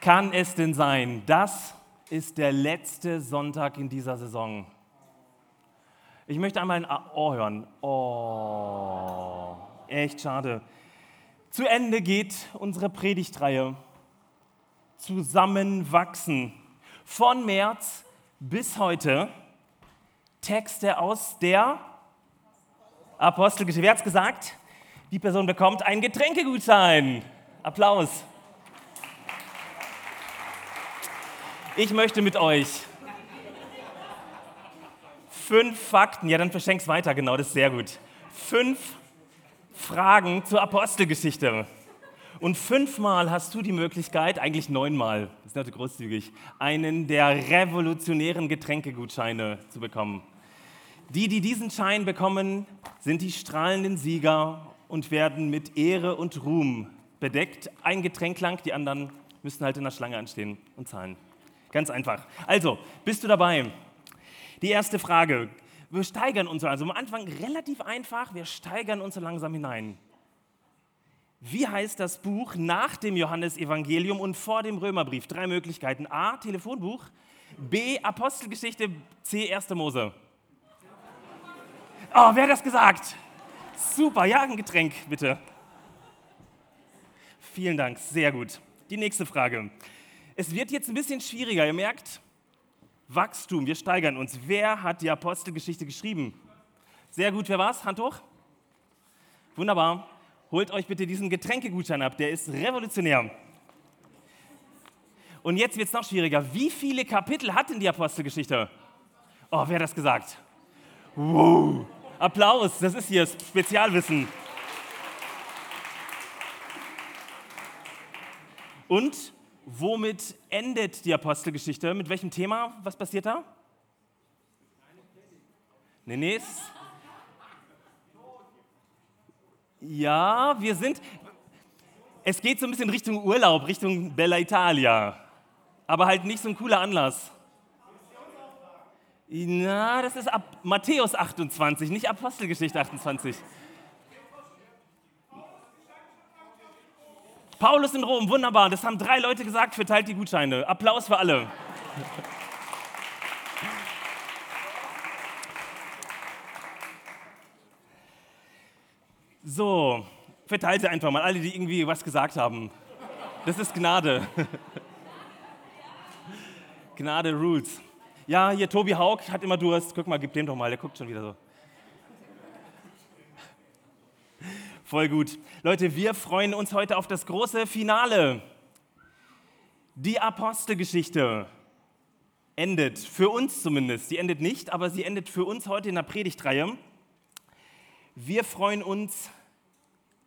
kann es denn sein? Das ist der letzte Sonntag in dieser Saison. Ich möchte einmal ein Ohr hören. Oh, echt schade. Zu Ende geht unsere Predigtreihe. Zusammenwachsen. Von März bis heute Texte aus der Apostelgeschichte. Wer hat es gesagt? Die Person bekommt einen Getränkegutschein. Applaus. Ich möchte mit euch fünf Fakten, ja, dann verschenk's weiter, genau, das ist sehr gut. Fünf Fragen zur Apostelgeschichte. Und fünfmal hast du die Möglichkeit, eigentlich neunmal, das ist natürlich großzügig, einen der revolutionären Getränkegutscheine zu bekommen. Die, die diesen Schein bekommen, sind die strahlenden Sieger und werden mit Ehre und Ruhm bedeckt. Ein Getränk lang, die anderen müssen halt in der Schlange anstehen und zahlen. Ganz einfach. Also, bist du dabei? Die erste Frage. Wir steigern uns also am Anfang relativ einfach, wir steigern uns so langsam hinein. Wie heißt das Buch nach dem Johannesevangelium und vor dem Römerbrief? Drei Möglichkeiten. A, Telefonbuch. B, Apostelgeschichte. C, 1. Mose. Oh, wer hat das gesagt? Super, ja, ein Getränk, bitte. Vielen Dank, sehr gut. Die nächste Frage. Es wird jetzt ein bisschen schwieriger. Ihr merkt, Wachstum, wir steigern uns. Wer hat die Apostelgeschichte geschrieben? Sehr gut, wer war's? Hand hoch. Wunderbar. Holt euch bitte diesen Getränkegutschein ab, der ist revolutionär. Und jetzt wird es noch schwieriger. Wie viele Kapitel hat denn die Apostelgeschichte? Oh, wer hat das gesagt? Wow. Applaus, das ist hier Spezialwissen. Und Womit endet die Apostelgeschichte? Mit welchem Thema? Was passiert da? Nee, nee. Ja, wir sind. Es geht so ein bisschen Richtung Urlaub, Richtung Bella Italia. Aber halt nicht so ein cooler Anlass. Na, das ist ab Matthäus 28, nicht Apostelgeschichte 28. Paulus in Rom, wunderbar. Das haben drei Leute gesagt, verteilt die Gutscheine. Applaus für alle. So, verteilt sie einfach mal, alle, die irgendwie was gesagt haben. Das ist Gnade. Gnade rules. Ja, hier Tobi Haug hat immer Durst. Guck mal, gib dem doch mal, der guckt schon wieder so. Voll gut. Leute, wir freuen uns heute auf das große Finale. Die Apostelgeschichte endet, für uns zumindest. Sie endet nicht, aber sie endet für uns heute in der Predigtreihe. Wir freuen uns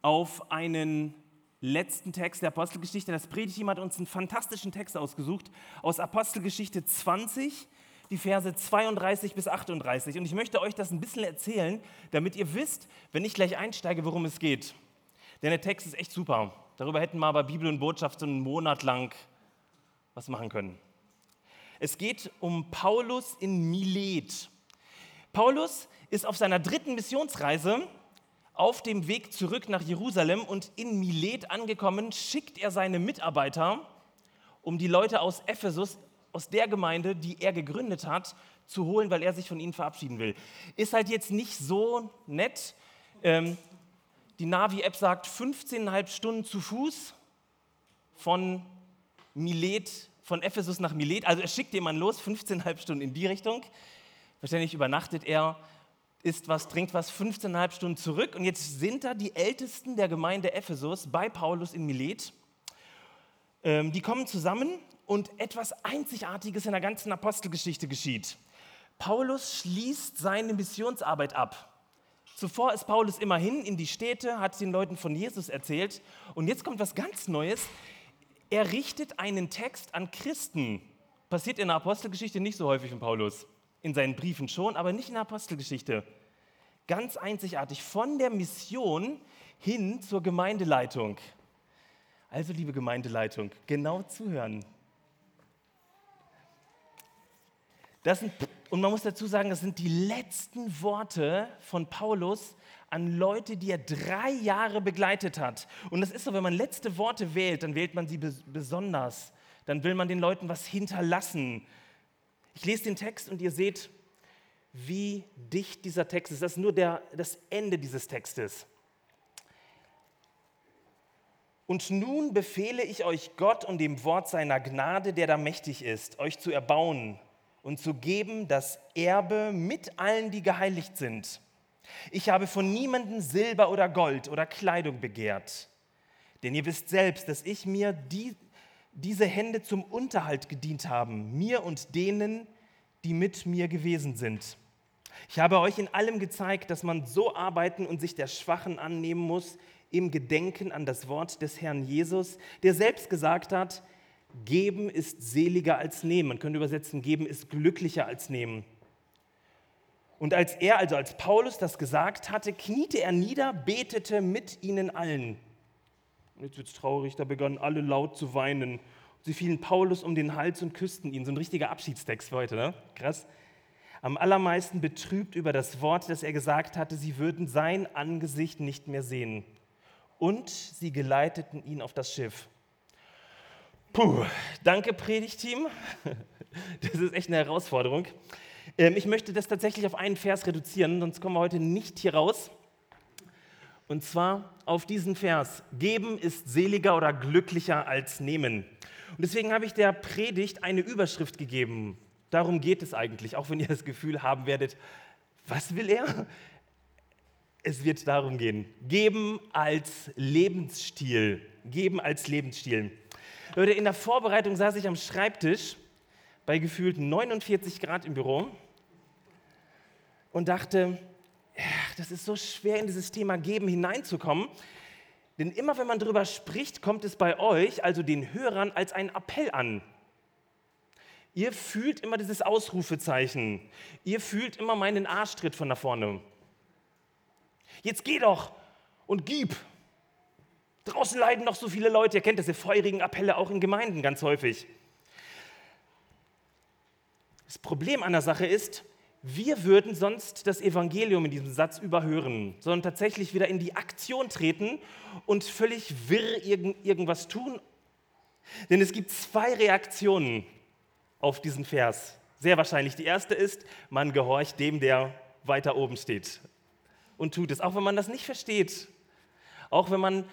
auf einen letzten Text der Apostelgeschichte. Das Predigteam hat uns einen fantastischen Text ausgesucht aus Apostelgeschichte 20, die Verse 32 bis 38. Und ich möchte euch das ein bisschen erzählen, damit ihr wisst, wenn ich gleich einsteige, worum es geht. Denn der Text ist echt super. Darüber hätten wir aber Bibel und Botschaft so einen Monat lang was machen können. Es geht um Paulus in Milet. Paulus ist auf seiner dritten Missionsreise auf dem Weg zurück nach Jerusalem und in Milet angekommen, schickt er seine Mitarbeiter, um die Leute aus Ephesus aus der Gemeinde, die er gegründet hat, zu holen, weil er sich von ihnen verabschieden will. Ist halt jetzt nicht so nett. Ähm, die Navi-App sagt 15,5 Stunden zu Fuß von Milet, von Ephesus nach Milet. Also er schickt jemanden los, 15,5 Stunden in die Richtung. Wahrscheinlich übernachtet er, isst was, trinkt was, 15,5 Stunden zurück. Und jetzt sind da die Ältesten der Gemeinde Ephesus bei Paulus in Milet. Ähm, die kommen zusammen und etwas Einzigartiges in der ganzen Apostelgeschichte geschieht. Paulus schließt seine Missionsarbeit ab. Zuvor ist Paulus immerhin in die Städte, hat den Leuten von Jesus erzählt und jetzt kommt was ganz Neues. Er richtet einen Text an Christen. Passiert in der Apostelgeschichte nicht so häufig von Paulus. In seinen Briefen schon, aber nicht in der Apostelgeschichte. Ganz einzigartig von der Mission hin zur Gemeindeleitung. Also, liebe Gemeindeleitung, genau zuhören. Sind, und man muss dazu sagen, das sind die letzten Worte von Paulus an Leute, die er drei Jahre begleitet hat. Und das ist so, wenn man letzte Worte wählt, dann wählt man sie besonders dann will man den Leuten was hinterlassen. Ich lese den Text und ihr seht, wie dicht dieser Text ist. Das ist nur der, das Ende dieses Textes. Und nun befehle ich euch Gott und dem Wort seiner Gnade, der da mächtig ist, euch zu erbauen und zu geben das Erbe mit allen, die geheiligt sind. Ich habe von niemandem Silber oder Gold oder Kleidung begehrt. Denn ihr wisst selbst, dass ich mir die, diese Hände zum Unterhalt gedient haben, mir und denen, die mit mir gewesen sind. Ich habe euch in allem gezeigt, dass man so arbeiten und sich der Schwachen annehmen muss, im Gedenken an das Wort des Herrn Jesus, der selbst gesagt hat, geben ist seliger als nehmen. Man könnte übersetzen, geben ist glücklicher als nehmen. Und als er, also als Paulus das gesagt hatte, kniete er nieder, betete mit ihnen allen. Jetzt wird es traurig, da begannen alle laut zu weinen. Sie fielen Paulus um den Hals und küssten ihn. So ein richtiger Abschiedstext für heute, ne? Krass. Am allermeisten betrübt über das Wort, das er gesagt hatte, sie würden sein Angesicht nicht mehr sehen. Und sie geleiteten ihn auf das Schiff. Puh, danke Predigteam. Das ist echt eine Herausforderung. Ähm, ich möchte das tatsächlich auf einen Vers reduzieren, sonst kommen wir heute nicht hier raus. Und zwar auf diesen Vers. Geben ist seliger oder glücklicher als nehmen. Und deswegen habe ich der Predigt eine Überschrift gegeben. Darum geht es eigentlich, auch wenn ihr das Gefühl haben werdet, was will er? Es wird darum gehen. Geben als Lebensstil. Geben als Lebensstil. Leute, in der Vorbereitung saß ich am Schreibtisch bei gefühlt 49 Grad im Büro und dachte, das ist so schwer in dieses Thema Geben hineinzukommen. Denn immer wenn man darüber spricht, kommt es bei euch, also den Hörern, als ein Appell an. Ihr fühlt immer dieses Ausrufezeichen. Ihr fühlt immer meinen Arschtritt von da vorne. Jetzt geh doch und gib. Draußen leiden noch so viele Leute. Ihr kennt diese feurigen Appelle auch in Gemeinden ganz häufig. Das Problem an der Sache ist, wir würden sonst das Evangelium in diesem Satz überhören, sondern tatsächlich wieder in die Aktion treten und völlig wirr irgend, irgendwas tun. Denn es gibt zwei Reaktionen auf diesen Vers. Sehr wahrscheinlich. Die erste ist, man gehorcht dem, der weiter oben steht und tut es, auch wenn man das nicht versteht. Auch wenn man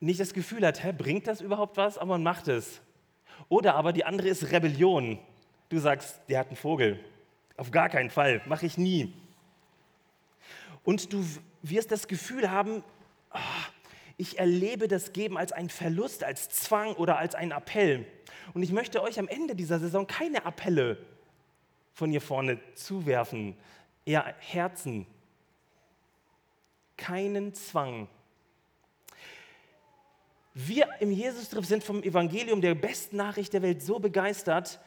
nicht das Gefühl hat, hä, bringt das überhaupt was, aber man macht es. Oder aber die andere ist Rebellion. Du sagst, der hat einen Vogel, auf gar keinen Fall, mache ich nie. Und du wirst das Gefühl haben, oh, ich erlebe das Geben als einen Verlust, als Zwang oder als einen Appell. Und ich möchte euch am Ende dieser Saison keine Appelle von hier vorne zuwerfen, eher Herzen. Keinen Zwang. Wir im Jesus-Trip sind vom Evangelium, der besten Nachricht der Welt, so begeistert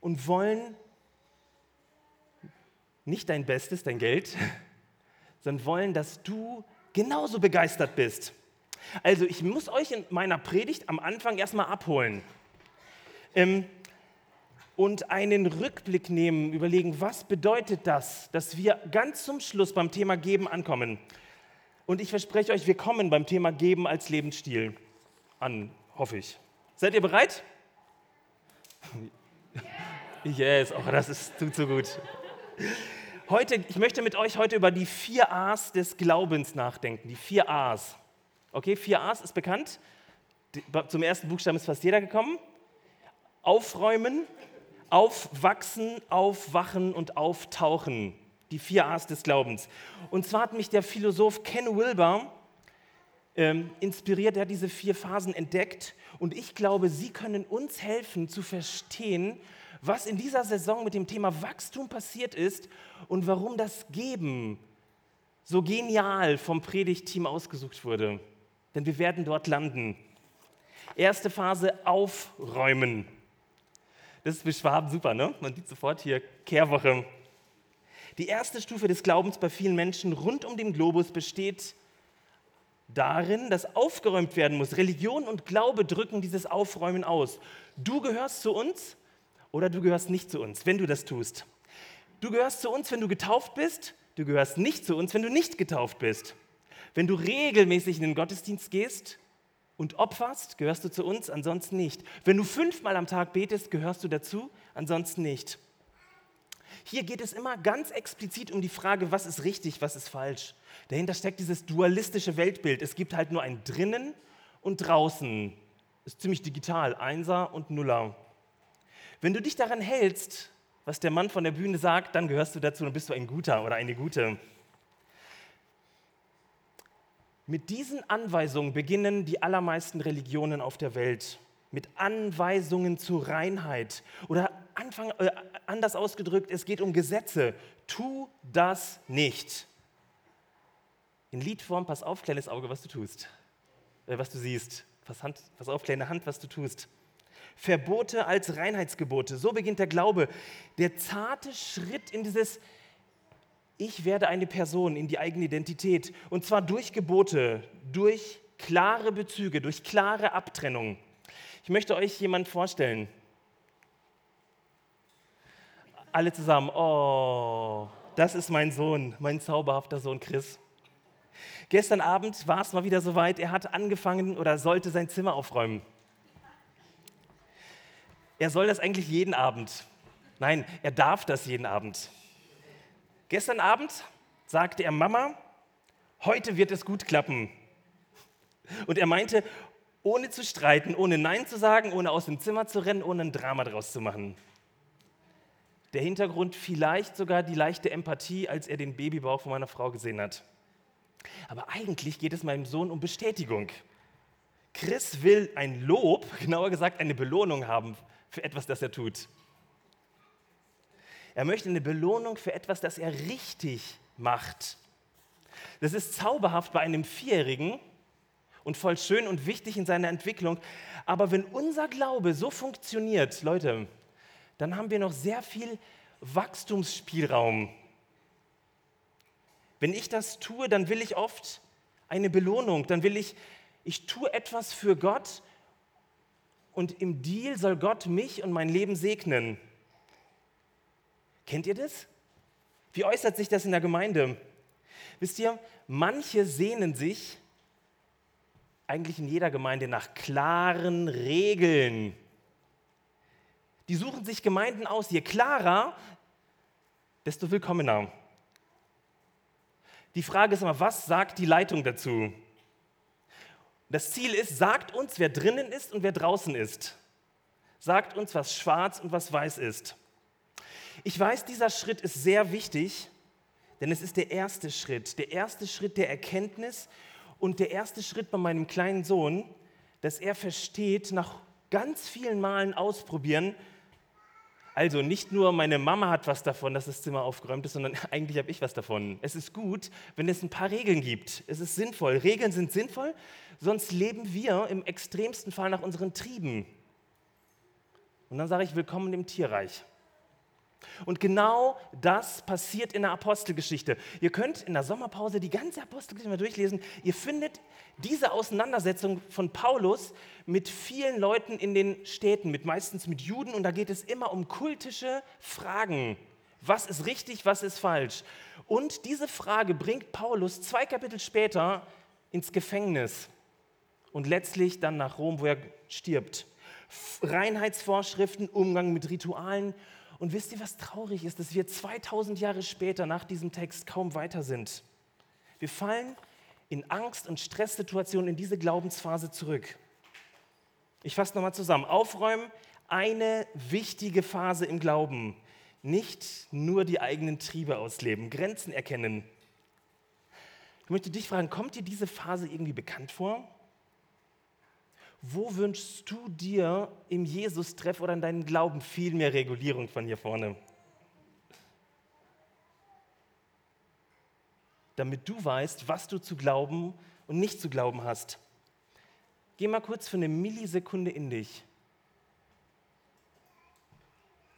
und wollen nicht dein Bestes, dein Geld, sondern wollen, dass du genauso begeistert bist. Also ich muss euch in meiner Predigt am Anfang erstmal abholen ähm, und einen Rückblick nehmen, überlegen, was bedeutet das, dass wir ganz zum Schluss beim Thema Geben ankommen. Und ich verspreche euch, wir kommen beim Thema Geben als Lebensstil an, hoffe ich. Seid ihr bereit? Yes, oh, das ist, tut so gut. Heute, ich möchte mit euch heute über die vier A's des Glaubens nachdenken. Die vier A's. Okay, vier A's ist bekannt. Zum ersten Buchstaben ist fast jeder gekommen. Aufräumen, aufwachsen, aufwachen und auftauchen. Die vier A's des Glaubens. Und zwar hat mich der Philosoph Ken Wilber ähm, inspiriert. Er hat diese vier Phasen entdeckt. Und ich glaube, sie können uns helfen zu verstehen, was in dieser Saison mit dem Thema Wachstum passiert ist und warum das Geben so genial vom Predigtteam ausgesucht wurde. Denn wir werden dort landen. Erste Phase, aufräumen. Das ist für Schwaben super, ne? Man sieht sofort hier Kehrwoche. Die erste Stufe des Glaubens bei vielen Menschen rund um den Globus besteht darin, dass aufgeräumt werden muss. Religion und Glaube drücken dieses Aufräumen aus. Du gehörst zu uns oder du gehörst nicht zu uns, wenn du das tust. Du gehörst zu uns, wenn du getauft bist, du gehörst nicht zu uns, wenn du nicht getauft bist. Wenn du regelmäßig in den Gottesdienst gehst und opferst, gehörst du zu uns, ansonsten nicht. Wenn du fünfmal am Tag betest, gehörst du dazu, ansonsten nicht. Hier geht es immer ganz explizit um die Frage, was ist richtig, was ist falsch. Dahinter steckt dieses dualistische Weltbild. Es gibt halt nur ein drinnen und draußen. Ist ziemlich digital, Einser und Nuller. Wenn du dich daran hältst, was der Mann von der Bühne sagt, dann gehörst du dazu und bist du ein Guter oder eine Gute. Mit diesen Anweisungen beginnen die allermeisten Religionen auf der Welt. Mit Anweisungen zur Reinheit. Oder Anfang, äh, anders ausgedrückt, es geht um Gesetze. Tu das nicht. In Liedform, pass auf, kleines Auge, was du tust. Äh, was du siehst. Pass, Hand, pass auf, kleine Hand, was du tust. Verbote als Reinheitsgebote. So beginnt der Glaube. Der zarte Schritt in dieses ich werde eine Person in die eigene Identität. Und zwar durch Gebote, durch klare Bezüge, durch klare Abtrennung. Ich möchte euch jemanden vorstellen. Alle zusammen. Oh, das ist mein Sohn, mein zauberhafter Sohn Chris. Gestern Abend war es mal wieder soweit. Er hat angefangen oder sollte sein Zimmer aufräumen. Er soll das eigentlich jeden Abend. Nein, er darf das jeden Abend. Gestern Abend sagte er, Mama, heute wird es gut klappen. Und er meinte, ohne zu streiten, ohne Nein zu sagen, ohne aus dem Zimmer zu rennen, ohne ein Drama draus zu machen. Der Hintergrund vielleicht sogar die leichte Empathie, als er den Babybauch von meiner Frau gesehen hat. Aber eigentlich geht es meinem Sohn um Bestätigung. Chris will ein Lob, genauer gesagt eine Belohnung haben für etwas, das er tut. Er möchte eine Belohnung für etwas, das er richtig macht. Das ist zauberhaft bei einem Vierjährigen und voll schön und wichtig in seiner Entwicklung. Aber wenn unser Glaube so funktioniert, Leute, dann haben wir noch sehr viel Wachstumsspielraum. Wenn ich das tue, dann will ich oft eine Belohnung, dann will ich, ich tue etwas für Gott und im Deal soll Gott mich und mein Leben segnen. Kennt ihr das? Wie äußert sich das in der Gemeinde? Wisst ihr, manche sehnen sich eigentlich in jeder Gemeinde nach klaren Regeln. Die suchen sich Gemeinden aus, je klarer, desto willkommener. Die Frage ist immer, was sagt die Leitung dazu? Das Ziel ist, sagt uns, wer drinnen ist und wer draußen ist. Sagt uns, was schwarz und was weiß ist. Ich weiß, dieser Schritt ist sehr wichtig, denn es ist der erste Schritt, der erste Schritt der Erkenntnis und der erste Schritt bei meinem kleinen Sohn, dass er versteht, nach ganz vielen Malen ausprobieren, also nicht nur meine Mama hat was davon, dass das Zimmer aufgeräumt ist, sondern eigentlich habe ich was davon. Es ist gut, wenn es ein paar Regeln gibt. Es ist sinnvoll. Regeln sind sinnvoll, sonst leben wir im extremsten Fall nach unseren Trieben. Und dann sage ich, willkommen im Tierreich. Und genau das passiert in der Apostelgeschichte. Ihr könnt in der Sommerpause die ganze Apostelgeschichte mal durchlesen. Ihr findet diese Auseinandersetzung von Paulus mit vielen Leuten in den Städten, mit meistens mit Juden. Und da geht es immer um kultische Fragen. Was ist richtig, was ist falsch? Und diese Frage bringt Paulus zwei Kapitel später ins Gefängnis und letztlich dann nach Rom, wo er stirbt. Reinheitsvorschriften, Umgang mit Ritualen und wisst ihr, was traurig ist, dass wir 2000 Jahre später nach diesem Text kaum weiter sind. Wir fallen in Angst- und Stresssituationen in diese Glaubensphase zurück. Ich fasse nochmal zusammen. Aufräumen, eine wichtige Phase im Glauben. Nicht nur die eigenen Triebe ausleben, Grenzen erkennen. Ich möchte dich fragen, kommt dir diese Phase irgendwie bekannt vor? Wo wünschst du dir im Jesus-Treff oder in deinem Glauben viel mehr Regulierung von hier vorne? Damit du weißt, was du zu glauben und nicht zu glauben hast. Geh mal kurz für eine Millisekunde in dich.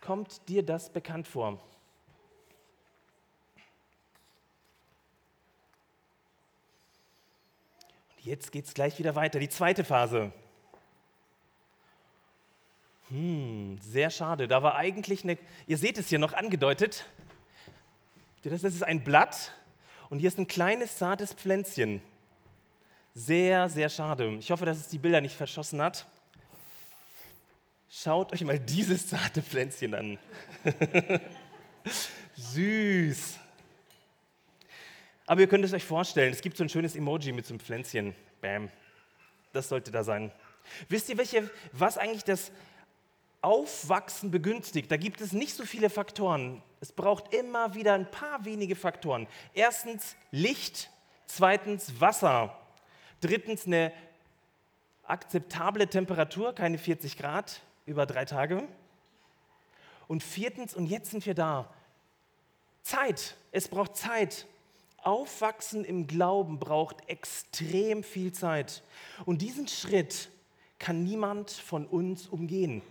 Kommt dir das bekannt vor? Und jetzt geht es gleich wieder weiter. Die zweite Phase. Hm, sehr schade. Da war eigentlich eine, ihr seht es hier noch angedeutet, das ist ein Blatt und hier ist ein kleines zartes Pflänzchen. Sehr, sehr schade. Ich hoffe, dass es die Bilder nicht verschossen hat. Schaut euch mal dieses zarte Pflänzchen an. Süß. Aber ihr könnt es euch vorstellen, es gibt so ein schönes Emoji mit so einem Pflänzchen. Bam. Das sollte da sein. Wisst ihr, welche, was eigentlich das Aufwachsen begünstigt? Da gibt es nicht so viele Faktoren. Es braucht immer wieder ein paar wenige Faktoren. Erstens Licht, zweitens Wasser, drittens eine akzeptable Temperatur, keine 40 Grad, über drei Tage. Und viertens, und jetzt sind wir da, Zeit. Es braucht Zeit. Aufwachsen im Glauben braucht extrem viel Zeit. Und diesen Schritt kann niemand von uns umgehen.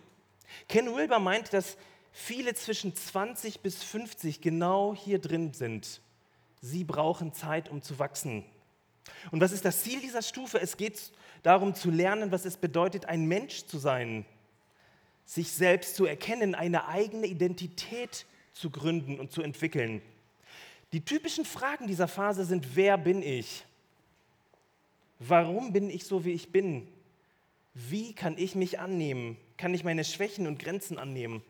Ken Wilber meint, dass viele zwischen 20 bis 50 genau hier drin sind. Sie brauchen Zeit, um zu wachsen. Und was ist das Ziel dieser Stufe? Es geht darum zu lernen, was es bedeutet, ein Mensch zu sein sich selbst zu erkennen, eine eigene Identität zu gründen und zu entwickeln. Die typischen Fragen dieser Phase sind, wer bin ich? Warum bin ich so, wie ich bin? Wie kann ich mich annehmen? Kann ich meine Schwächen und Grenzen annehmen?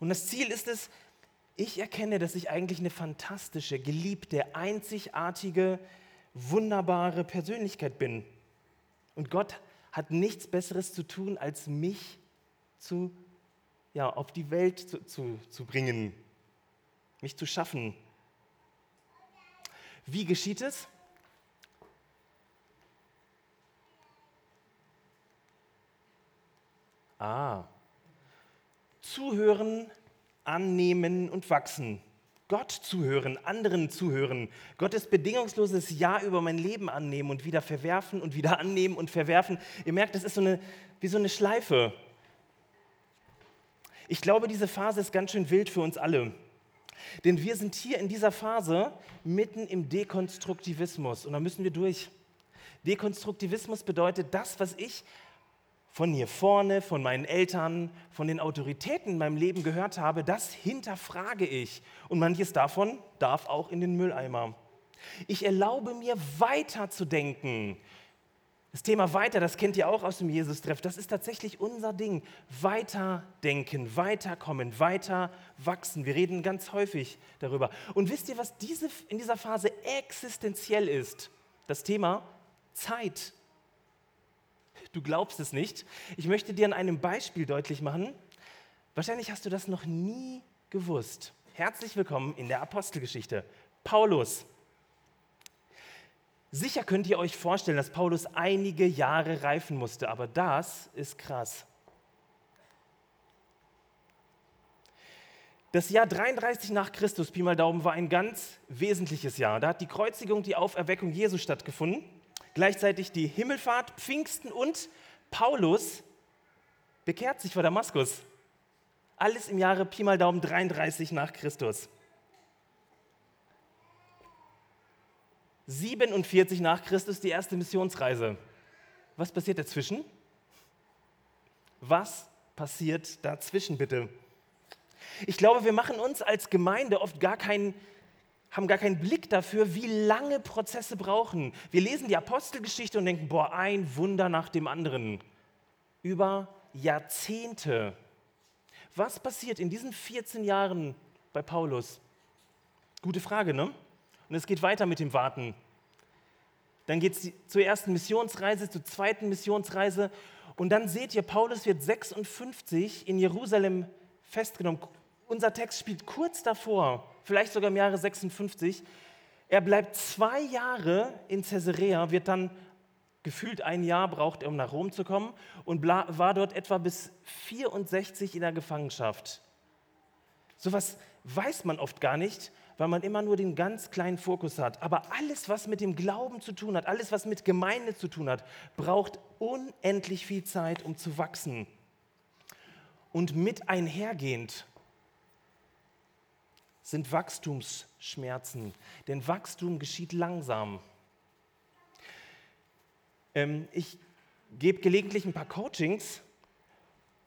Und das Ziel ist es, ich erkenne, dass ich eigentlich eine fantastische, geliebte, einzigartige, wunderbare Persönlichkeit bin. Und Gott hat nichts Besseres zu tun, als mich zu, ja, auf die Welt zu, zu, zu bringen, mich zu schaffen. Wie geschieht es? Ah, zuhören, annehmen und wachsen. Gott zuhören, anderen zuhören, Gottes bedingungsloses Ja über mein Leben annehmen und wieder verwerfen und wieder annehmen und verwerfen. Ihr merkt, das ist so eine, wie so eine Schleife. Ich glaube, diese Phase ist ganz schön wild für uns alle. Denn wir sind hier in dieser Phase mitten im Dekonstruktivismus und da müssen wir durch. Dekonstruktivismus bedeutet das, was ich von hier vorne, von meinen Eltern, von den Autoritäten in meinem Leben gehört habe, das hinterfrage ich. Und manches davon darf auch in den Mülleimer. Ich erlaube mir weiterzudenken das Thema weiter, das kennt ihr auch aus dem Jesus-Treff, das ist tatsächlich unser Ding. Weiterdenken, weiterkommen, weiter wachsen. Wir reden ganz häufig darüber. Und wisst ihr, was diese, in dieser Phase existenziell ist? Das Thema Zeit. Du glaubst es nicht. Ich möchte dir an einem Beispiel deutlich machen. Wahrscheinlich hast du das noch nie gewusst. Herzlich willkommen in der Apostelgeschichte. Paulus, Sicher könnt ihr euch vorstellen, dass Paulus einige Jahre reifen musste, aber das ist krass. Das Jahr 33 nach Christus, Pi mal Daumen, war ein ganz wesentliches Jahr. Da hat die Kreuzigung, die Auferweckung Jesu stattgefunden, gleichzeitig die Himmelfahrt, Pfingsten und Paulus bekehrt sich vor Damaskus. Alles im Jahre Pi mal Daumen 33 nach Christus. 47 nach Christus die erste Missionsreise. Was passiert dazwischen? Was passiert dazwischen bitte? Ich glaube, wir machen uns als Gemeinde oft gar keinen haben gar keinen Blick dafür, wie lange Prozesse brauchen. Wir lesen die Apostelgeschichte und denken, boah, ein Wunder nach dem anderen. Über Jahrzehnte. Was passiert in diesen 14 Jahren bei Paulus? Gute Frage, ne? Und es geht weiter mit dem Warten. Dann geht es zur ersten Missionsreise, zur zweiten Missionsreise. Und dann seht ihr, Paulus wird 56 in Jerusalem festgenommen. Unser Text spielt kurz davor, vielleicht sogar im Jahre 56. Er bleibt zwei Jahre in Caesarea, wird dann gefühlt ein Jahr braucht er, um nach Rom zu kommen und war dort etwa bis 64 in der Gefangenschaft. Sowas weiß man oft gar nicht, weil man immer nur den ganz kleinen Fokus hat. Aber alles, was mit dem Glauben zu tun hat, alles, was mit Gemeinde zu tun hat, braucht unendlich viel Zeit, um zu wachsen. Und mit einhergehend sind Wachstumsschmerzen, denn Wachstum geschieht langsam. Ähm, ich gebe gelegentlich ein paar Coachings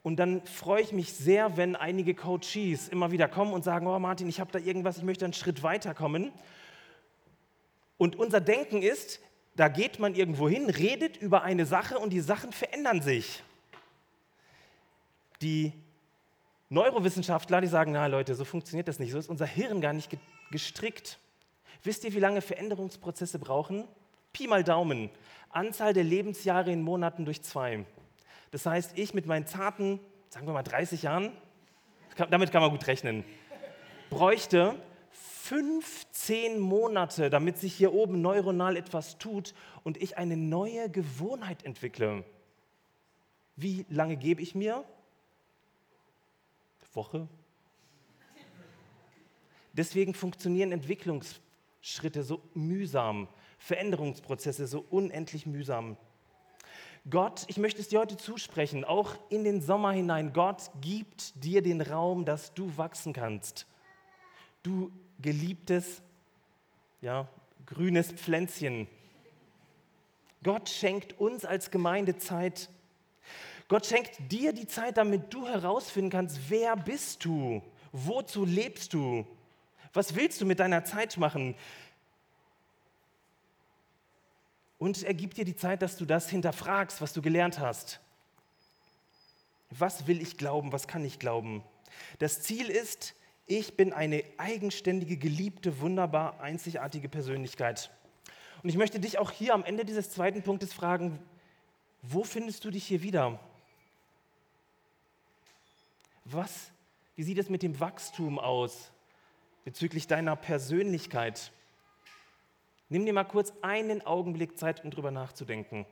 und dann freue ich mich sehr, wenn einige Coaches immer wieder kommen und sagen, oh Martin, ich habe da irgendwas, ich möchte einen Schritt weiterkommen. Und unser Denken ist, da geht man irgendwo hin, redet über eine Sache und die Sachen verändern sich. Die Neurowissenschaftler, die sagen, na Leute, so funktioniert das nicht, so ist unser Hirn gar nicht gestrickt. Wisst ihr, wie lange Veränderungsprozesse brauchen? Pi mal Daumen. Anzahl der Lebensjahre in Monaten durch zwei. Das heißt, ich mit meinen zarten, sagen wir mal 30 Jahren, damit kann man gut rechnen, bräuchte 15 Monate, damit sich hier oben neuronal etwas tut und ich eine neue Gewohnheit entwickle. Wie lange gebe ich mir? Woche? Deswegen funktionieren Entwicklungsschritte so mühsam, Veränderungsprozesse so unendlich mühsam. Gott, ich möchte es dir heute zusprechen, auch in den Sommer hinein, Gott gibt dir den Raum, dass du wachsen kannst. Du geliebtes, ja, grünes Pflänzchen. Gott schenkt uns als Gemeinde Zeit. Gott schenkt dir die Zeit, damit du herausfinden kannst, wer bist du? Wozu lebst du? Was willst du mit deiner Zeit machen? Und er gibt dir die Zeit, dass du das hinterfragst, was du gelernt hast. Was will ich glauben? Was kann ich glauben? Das Ziel ist, ich bin eine eigenständige, geliebte, wunderbar einzigartige Persönlichkeit. Und ich möchte dich auch hier am Ende dieses zweiten Punktes fragen, wo findest du dich hier wieder? Was, wie sieht es mit dem Wachstum aus bezüglich deiner Persönlichkeit? Nimm dir mal kurz einen Augenblick Zeit, um darüber nachzudenken.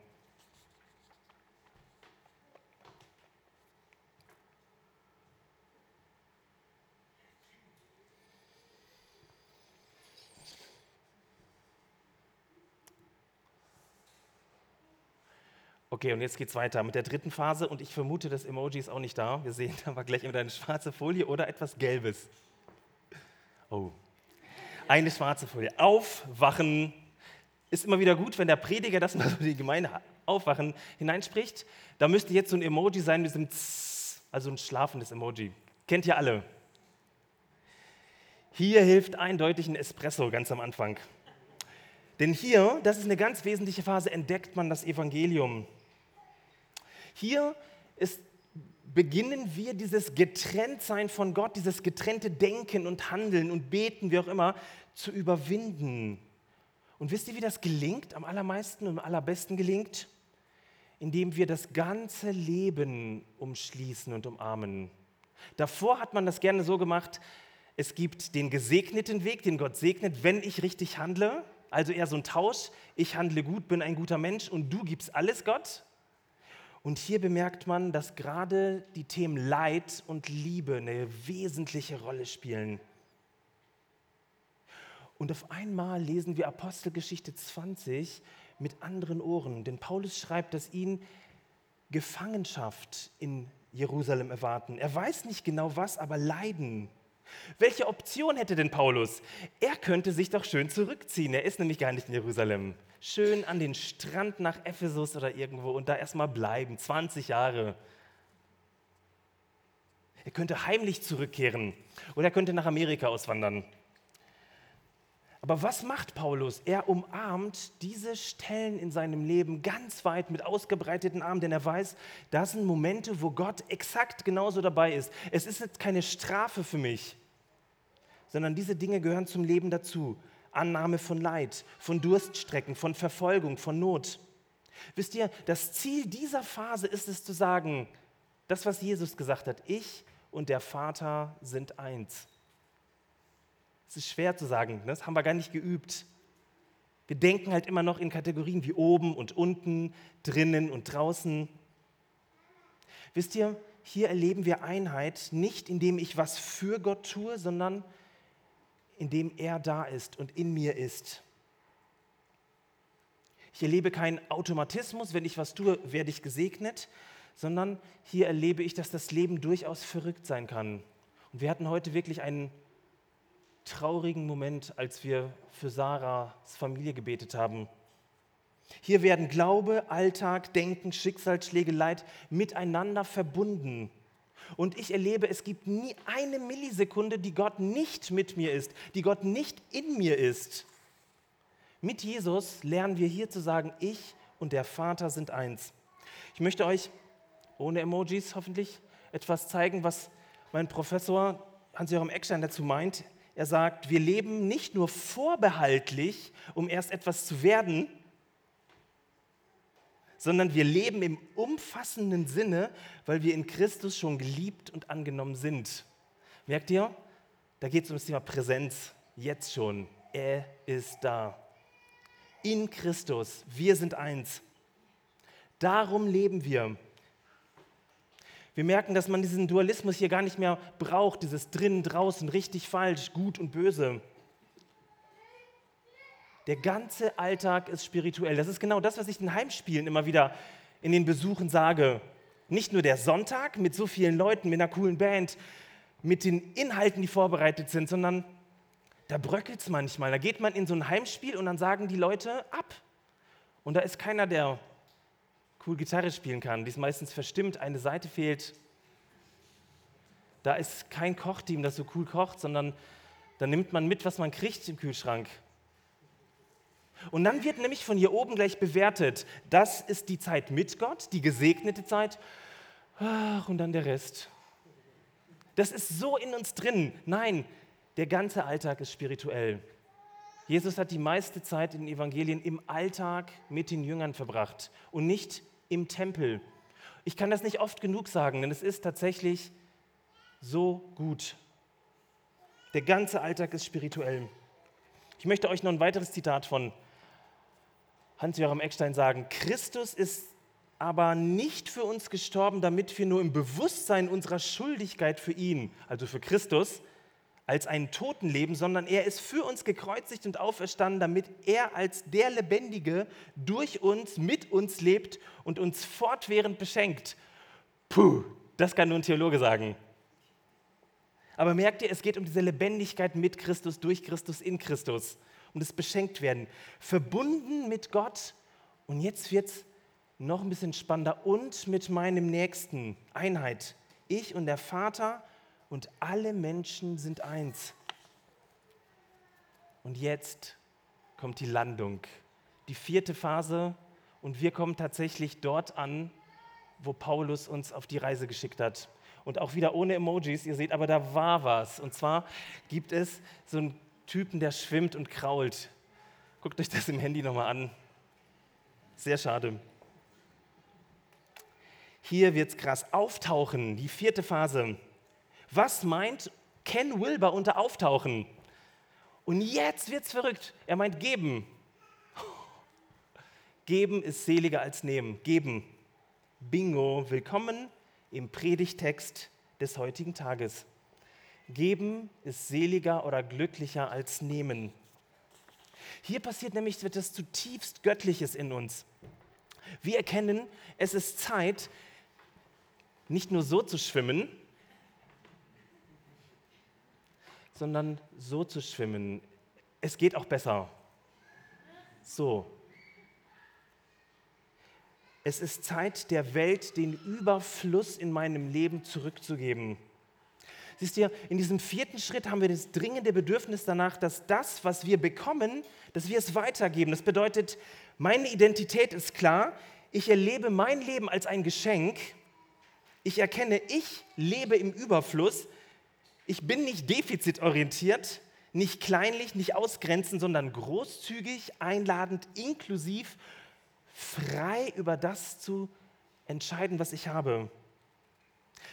Okay, und jetzt geht es weiter mit der dritten Phase und ich vermute, das Emoji ist auch nicht da. Wir sehen da war gleich immer eine schwarze Folie oder etwas Gelbes. Oh, eine schwarze Folie. Aufwachen ist immer wieder gut, wenn der Prediger das mal so die Gemeinde aufwachen hineinspricht. Da müsste jetzt so ein Emoji sein mit diesem Tss, also ein schlafendes Emoji. Kennt ihr alle? Hier hilft eindeutig ein Espresso ganz am Anfang. Denn hier, das ist eine ganz wesentliche Phase, entdeckt man das Evangelium. Hier ist, beginnen wir dieses Getrenntsein von Gott, dieses getrennte Denken und Handeln und Beten, wie auch immer, zu überwinden. Und wisst ihr, wie das gelingt, am allermeisten und am allerbesten gelingt? Indem wir das ganze Leben umschließen und umarmen. Davor hat man das gerne so gemacht, es gibt den gesegneten Weg, den Gott segnet, wenn ich richtig handle. Also eher so ein Tausch. Ich handle gut, bin ein guter Mensch und du gibst alles Gott. Und hier bemerkt man, dass gerade die Themen Leid und Liebe eine wesentliche Rolle spielen. Und auf einmal lesen wir Apostelgeschichte 20 mit anderen Ohren, denn Paulus schreibt, dass ihn Gefangenschaft in Jerusalem erwarten. Er weiß nicht genau was, aber Leiden. Welche Option hätte denn Paulus? Er könnte sich doch schön zurückziehen. Er ist nämlich gar nicht in Jerusalem schön an den Strand nach Ephesus oder irgendwo und da erstmal bleiben, 20 Jahre. Er könnte heimlich zurückkehren oder er könnte nach Amerika auswandern. Aber was macht Paulus? Er umarmt diese Stellen in seinem Leben ganz weit mit ausgebreiteten Armen, denn er weiß, das sind Momente, wo Gott exakt genauso dabei ist. Es ist jetzt keine Strafe für mich, sondern diese Dinge gehören zum Leben dazu. Annahme von Leid, von Durststrecken, von Verfolgung, von Not. Wisst ihr, das Ziel dieser Phase ist es zu sagen, das, was Jesus gesagt hat, ich und der Vater sind eins. Es ist schwer zu sagen, ne? das haben wir gar nicht geübt. Wir denken halt immer noch in Kategorien wie oben und unten, drinnen und draußen. Wisst ihr, hier erleben wir Einheit nicht, indem ich was für Gott tue, sondern in dem er da ist und in mir ist. Ich erlebe keinen Automatismus, wenn ich was tue, werde ich gesegnet, sondern hier erlebe ich, dass das Leben durchaus verrückt sein kann. Und wir hatten heute wirklich einen traurigen Moment, als wir für Sarahs Familie gebetet haben. Hier werden Glaube, Alltag, Denken, Schicksalsschläge, Leid miteinander verbunden. Und ich erlebe, es gibt nie eine Millisekunde, die Gott nicht mit mir ist, die Gott nicht in mir ist. Mit Jesus lernen wir hier zu sagen, ich und der Vater sind eins. Ich möchte euch, ohne Emojis hoffentlich, etwas zeigen, was mein Professor Hans-Joachim Eckstein dazu meint. Er sagt, wir leben nicht nur vorbehaltlich, um erst etwas zu werden, sondern wir leben im umfassenden Sinne, weil wir in Christus schon geliebt und angenommen sind. Merkt ihr? Da geht es um das Thema Präsenz. Jetzt schon. Er ist da. In Christus. Wir sind eins. Darum leben wir. Wir merken, dass man diesen Dualismus hier gar nicht mehr braucht, dieses drinnen, draußen, richtig, falsch, gut und böse. Der ganze Alltag ist spirituell. Das ist genau das, was ich in Heimspielen immer wieder in den Besuchen sage. Nicht nur der Sonntag mit so vielen Leuten, mit einer coolen Band, mit den Inhalten, die vorbereitet sind, sondern da bröckelt es manchmal. Da geht man in so ein Heimspiel und dann sagen die Leute ab. Und da ist keiner, der cool Gitarre spielen kann. Die ist meistens verstimmt, eine Seite fehlt. Da ist kein Kochteam, das so cool kocht, sondern da nimmt man mit, was man kriegt im Kühlschrank. Und dann wird nämlich von hier oben gleich bewertet, das ist die Zeit mit Gott, die gesegnete Zeit, Ach, und dann der Rest. Das ist so in uns drin. Nein, der ganze Alltag ist spirituell. Jesus hat die meiste Zeit in den Evangelien im Alltag mit den Jüngern verbracht und nicht im Tempel. Ich kann das nicht oft genug sagen, denn es ist tatsächlich so gut. Der ganze Alltag ist spirituell. Ich möchte euch noch ein weiteres Zitat von Hans-Joachim Eckstein sagen. Christus ist aber nicht für uns gestorben, damit wir nur im Bewusstsein unserer Schuldigkeit für ihn, also für Christus, als einen Toten leben, sondern er ist für uns gekreuzigt und auferstanden, damit er als der Lebendige durch uns, mit uns lebt und uns fortwährend beschenkt. Puh, das kann nur ein Theologe sagen. Aber merkt ihr, es geht um diese Lebendigkeit mit Christus, durch Christus, in Christus, um das Beschenktwerden. Verbunden mit Gott und jetzt wird es noch ein bisschen spannender und mit meinem Nächsten. Einheit. Ich und der Vater und alle Menschen sind eins. Und jetzt kommt die Landung, die vierte Phase und wir kommen tatsächlich dort an, wo Paulus uns auf die Reise geschickt hat. Und auch wieder ohne Emojis, ihr seht, aber da war was. Und zwar gibt es so einen Typen, der schwimmt und krault. Guckt euch das im Handy nochmal an. Sehr schade. Hier wird es krass auftauchen, die vierte Phase. Was meint Ken Wilber unter Auftauchen? Und jetzt wird's verrückt. Er meint geben. Geben ist seliger als nehmen. Geben. Bingo. Willkommen im Predigtext des heutigen Tages. Geben ist seliger oder glücklicher als nehmen. Hier passiert nämlich etwas zutiefst Göttliches in uns. Wir erkennen, es ist Zeit, nicht nur so zu schwimmen, sondern so zu schwimmen. Es geht auch besser. So. Es ist Zeit, der Welt den Überfluss in meinem Leben zurückzugeben. Siehst du, in diesem vierten Schritt haben wir das dringende Bedürfnis danach, dass das, was wir bekommen, dass wir es weitergeben. Das bedeutet, meine Identität ist klar. Ich erlebe mein Leben als ein Geschenk. Ich erkenne, ich lebe im Überfluss. Ich bin nicht defizitorientiert, nicht kleinlich, nicht ausgrenzend, sondern großzügig, einladend, inklusiv, frei über das zu entscheiden, was ich habe.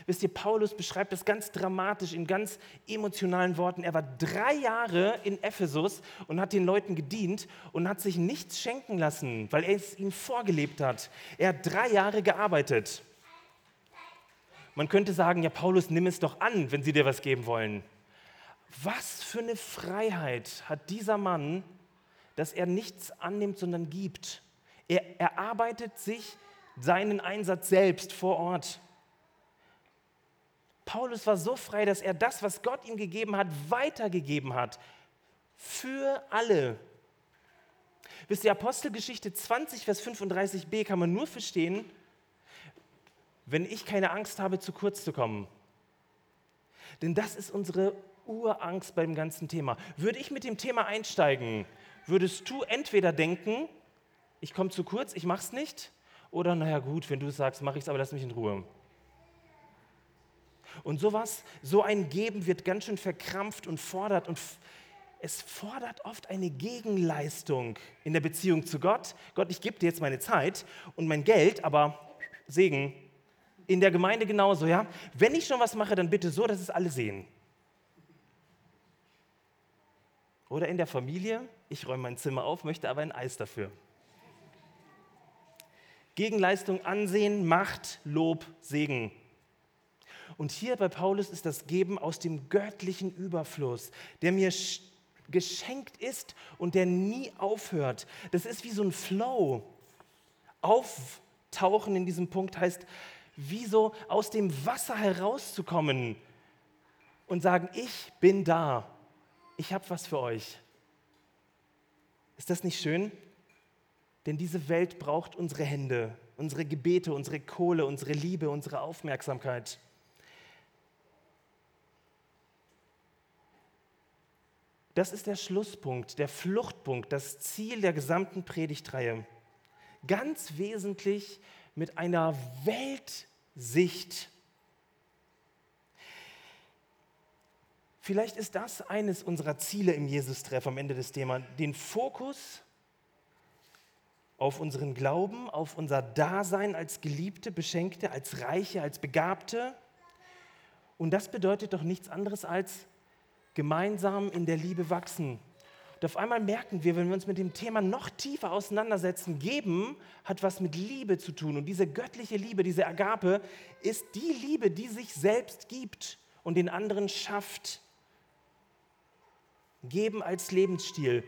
Wisst ihr, Paulus beschreibt das ganz dramatisch in ganz emotionalen Worten. Er war drei Jahre in Ephesus und hat den Leuten gedient und hat sich nichts schenken lassen, weil er es ihnen vorgelebt hat. Er hat drei Jahre gearbeitet. Man könnte sagen, ja, Paulus, nimm es doch an, wenn sie dir was geben wollen. Was für eine Freiheit hat dieser Mann, dass er nichts annimmt, sondern gibt. Er erarbeitet sich seinen Einsatz selbst vor Ort. Paulus war so frei, dass er das, was Gott ihm gegeben hat, weitergegeben hat. Für alle. Wisst ihr, Apostelgeschichte 20, Vers 35b kann man nur verstehen, wenn ich keine Angst habe, zu kurz zu kommen. Denn das ist unsere Urangst beim ganzen Thema. Würde ich mit dem Thema einsteigen, würdest du entweder denken, ich komme zu kurz, ich mache es nicht, oder naja gut, wenn du es sagst, mache ich es, aber lass mich in Ruhe. Und sowas, so ein Geben wird ganz schön verkrampft und fordert und es fordert oft eine Gegenleistung in der Beziehung zu Gott. Gott, ich gebe dir jetzt meine Zeit und mein Geld, aber Segen. In der Gemeinde genauso, ja. Wenn ich schon was mache, dann bitte so, dass es alle sehen. Oder in der Familie, ich räume mein Zimmer auf, möchte aber ein Eis dafür. Gegenleistung, Ansehen, Macht, Lob, Segen. Und hier bei Paulus ist das Geben aus dem göttlichen Überfluss, der mir geschenkt ist und der nie aufhört. Das ist wie so ein Flow. Auftauchen in diesem Punkt heißt, wie so aus dem Wasser herauszukommen und sagen, ich bin da, ich habe was für euch. Ist das nicht schön? Denn diese Welt braucht unsere Hände, unsere Gebete, unsere Kohle, unsere Liebe, unsere Aufmerksamkeit. Das ist der Schlusspunkt, der Fluchtpunkt, das Ziel der gesamten Predigtreihe. Ganz wesentlich mit einer Weltsicht. Vielleicht ist das eines unserer Ziele im Jesus-Treff am Ende des Themas, den Fokus auf unseren Glauben, auf unser Dasein als Geliebte, Beschenkte, als Reiche, als Begabte. Und das bedeutet doch nichts anderes als gemeinsam in der Liebe wachsen. Und auf einmal merken wir, wenn wir uns mit dem Thema noch tiefer auseinandersetzen, geben hat was mit Liebe zu tun. Und diese göttliche Liebe, diese Agape, ist die Liebe, die sich selbst gibt und den anderen schafft. Geben als Lebensstil.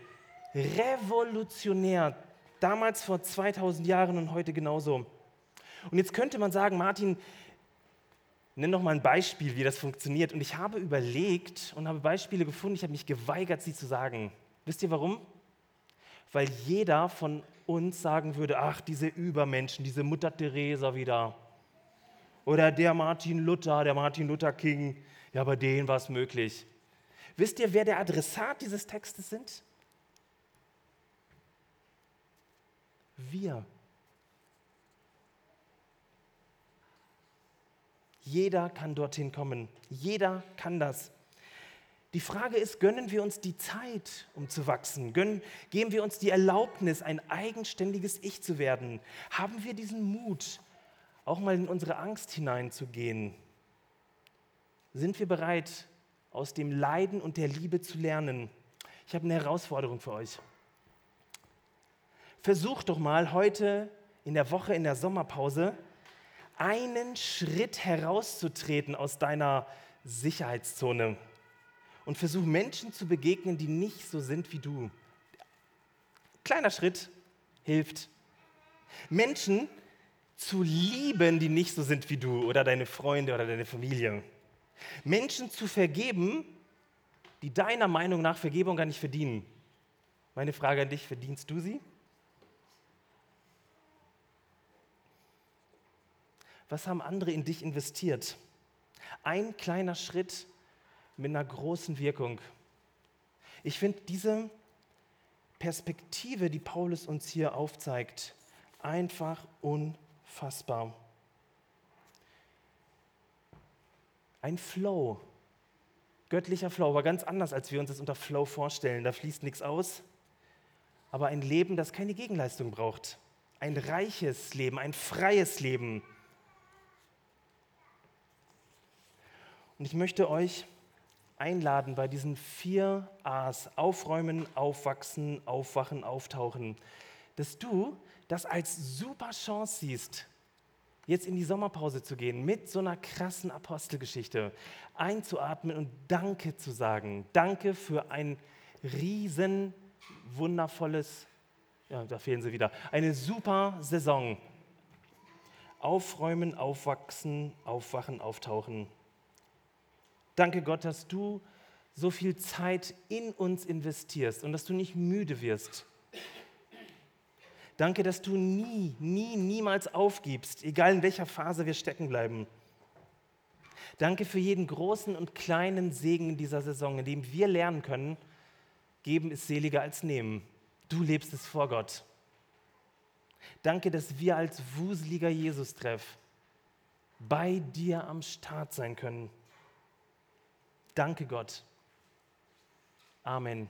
Revolutionär. Damals vor 2000 Jahren und heute genauso. Und jetzt könnte man sagen, Martin, Nenn doch mal ein Beispiel, wie das funktioniert. Und ich habe überlegt und habe Beispiele gefunden. Ich habe mich geweigert, sie zu sagen. Wisst ihr warum? Weil jeder von uns sagen würde, ach, diese Übermenschen, diese Mutter Teresa wieder. Oder der Martin Luther, der Martin Luther King. Ja, bei denen war es möglich. Wisst ihr, wer der Adressat dieses Textes sind? Wir. Jeder kann dorthin kommen. Jeder kann das. Die Frage ist, gönnen wir uns die Zeit, um zu wachsen? Gönnen, geben wir uns die Erlaubnis, ein eigenständiges Ich zu werden? Haben wir diesen Mut, auch mal in unsere Angst hineinzugehen? Sind wir bereit, aus dem Leiden und der Liebe zu lernen? Ich habe eine Herausforderung für euch. Versucht doch mal heute in der Woche, in der Sommerpause, einen Schritt herauszutreten aus deiner Sicherheitszone und versuch Menschen zu begegnen, die nicht so sind wie du. Kleiner Schritt hilft. Menschen zu lieben, die nicht so sind wie du oder deine Freunde oder deine Familie. Menschen zu vergeben, die deiner Meinung nach Vergebung gar nicht verdienen. Meine Frage an dich, verdienst du sie? Was haben andere in dich investiert? Ein kleiner Schritt mit einer großen Wirkung. Ich finde diese Perspektive, die Paulus uns hier aufzeigt, einfach unfassbar. Ein Flow, göttlicher Flow, aber ganz anders, als wir uns das unter Flow vorstellen. Da fließt nichts aus, aber ein Leben, das keine Gegenleistung braucht. Ein reiches Leben, ein freies Leben Und ich möchte euch einladen bei diesen vier A's, aufräumen, aufwachsen, aufwachen, auftauchen, dass du das als super Chance siehst, jetzt in die Sommerpause zu gehen mit so einer krassen Apostelgeschichte, einzuatmen und Danke zu sagen. Danke für ein riesen, wundervolles, ja, da fehlen sie wieder, eine super Saison. Aufräumen, aufwachsen, aufwachen, auftauchen. Danke Gott, dass du so viel Zeit in uns investierst und dass du nicht müde wirst. Danke, dass du nie, nie, niemals aufgibst, egal in welcher Phase wir stecken bleiben. Danke für jeden großen und kleinen Segen in dieser Saison, in dem wir lernen können, geben ist seliger als nehmen. Du lebst es vor Gott. Danke, dass wir als wuseliger Jesus-Treff bei dir am Start sein können. Danke Gott. Amen.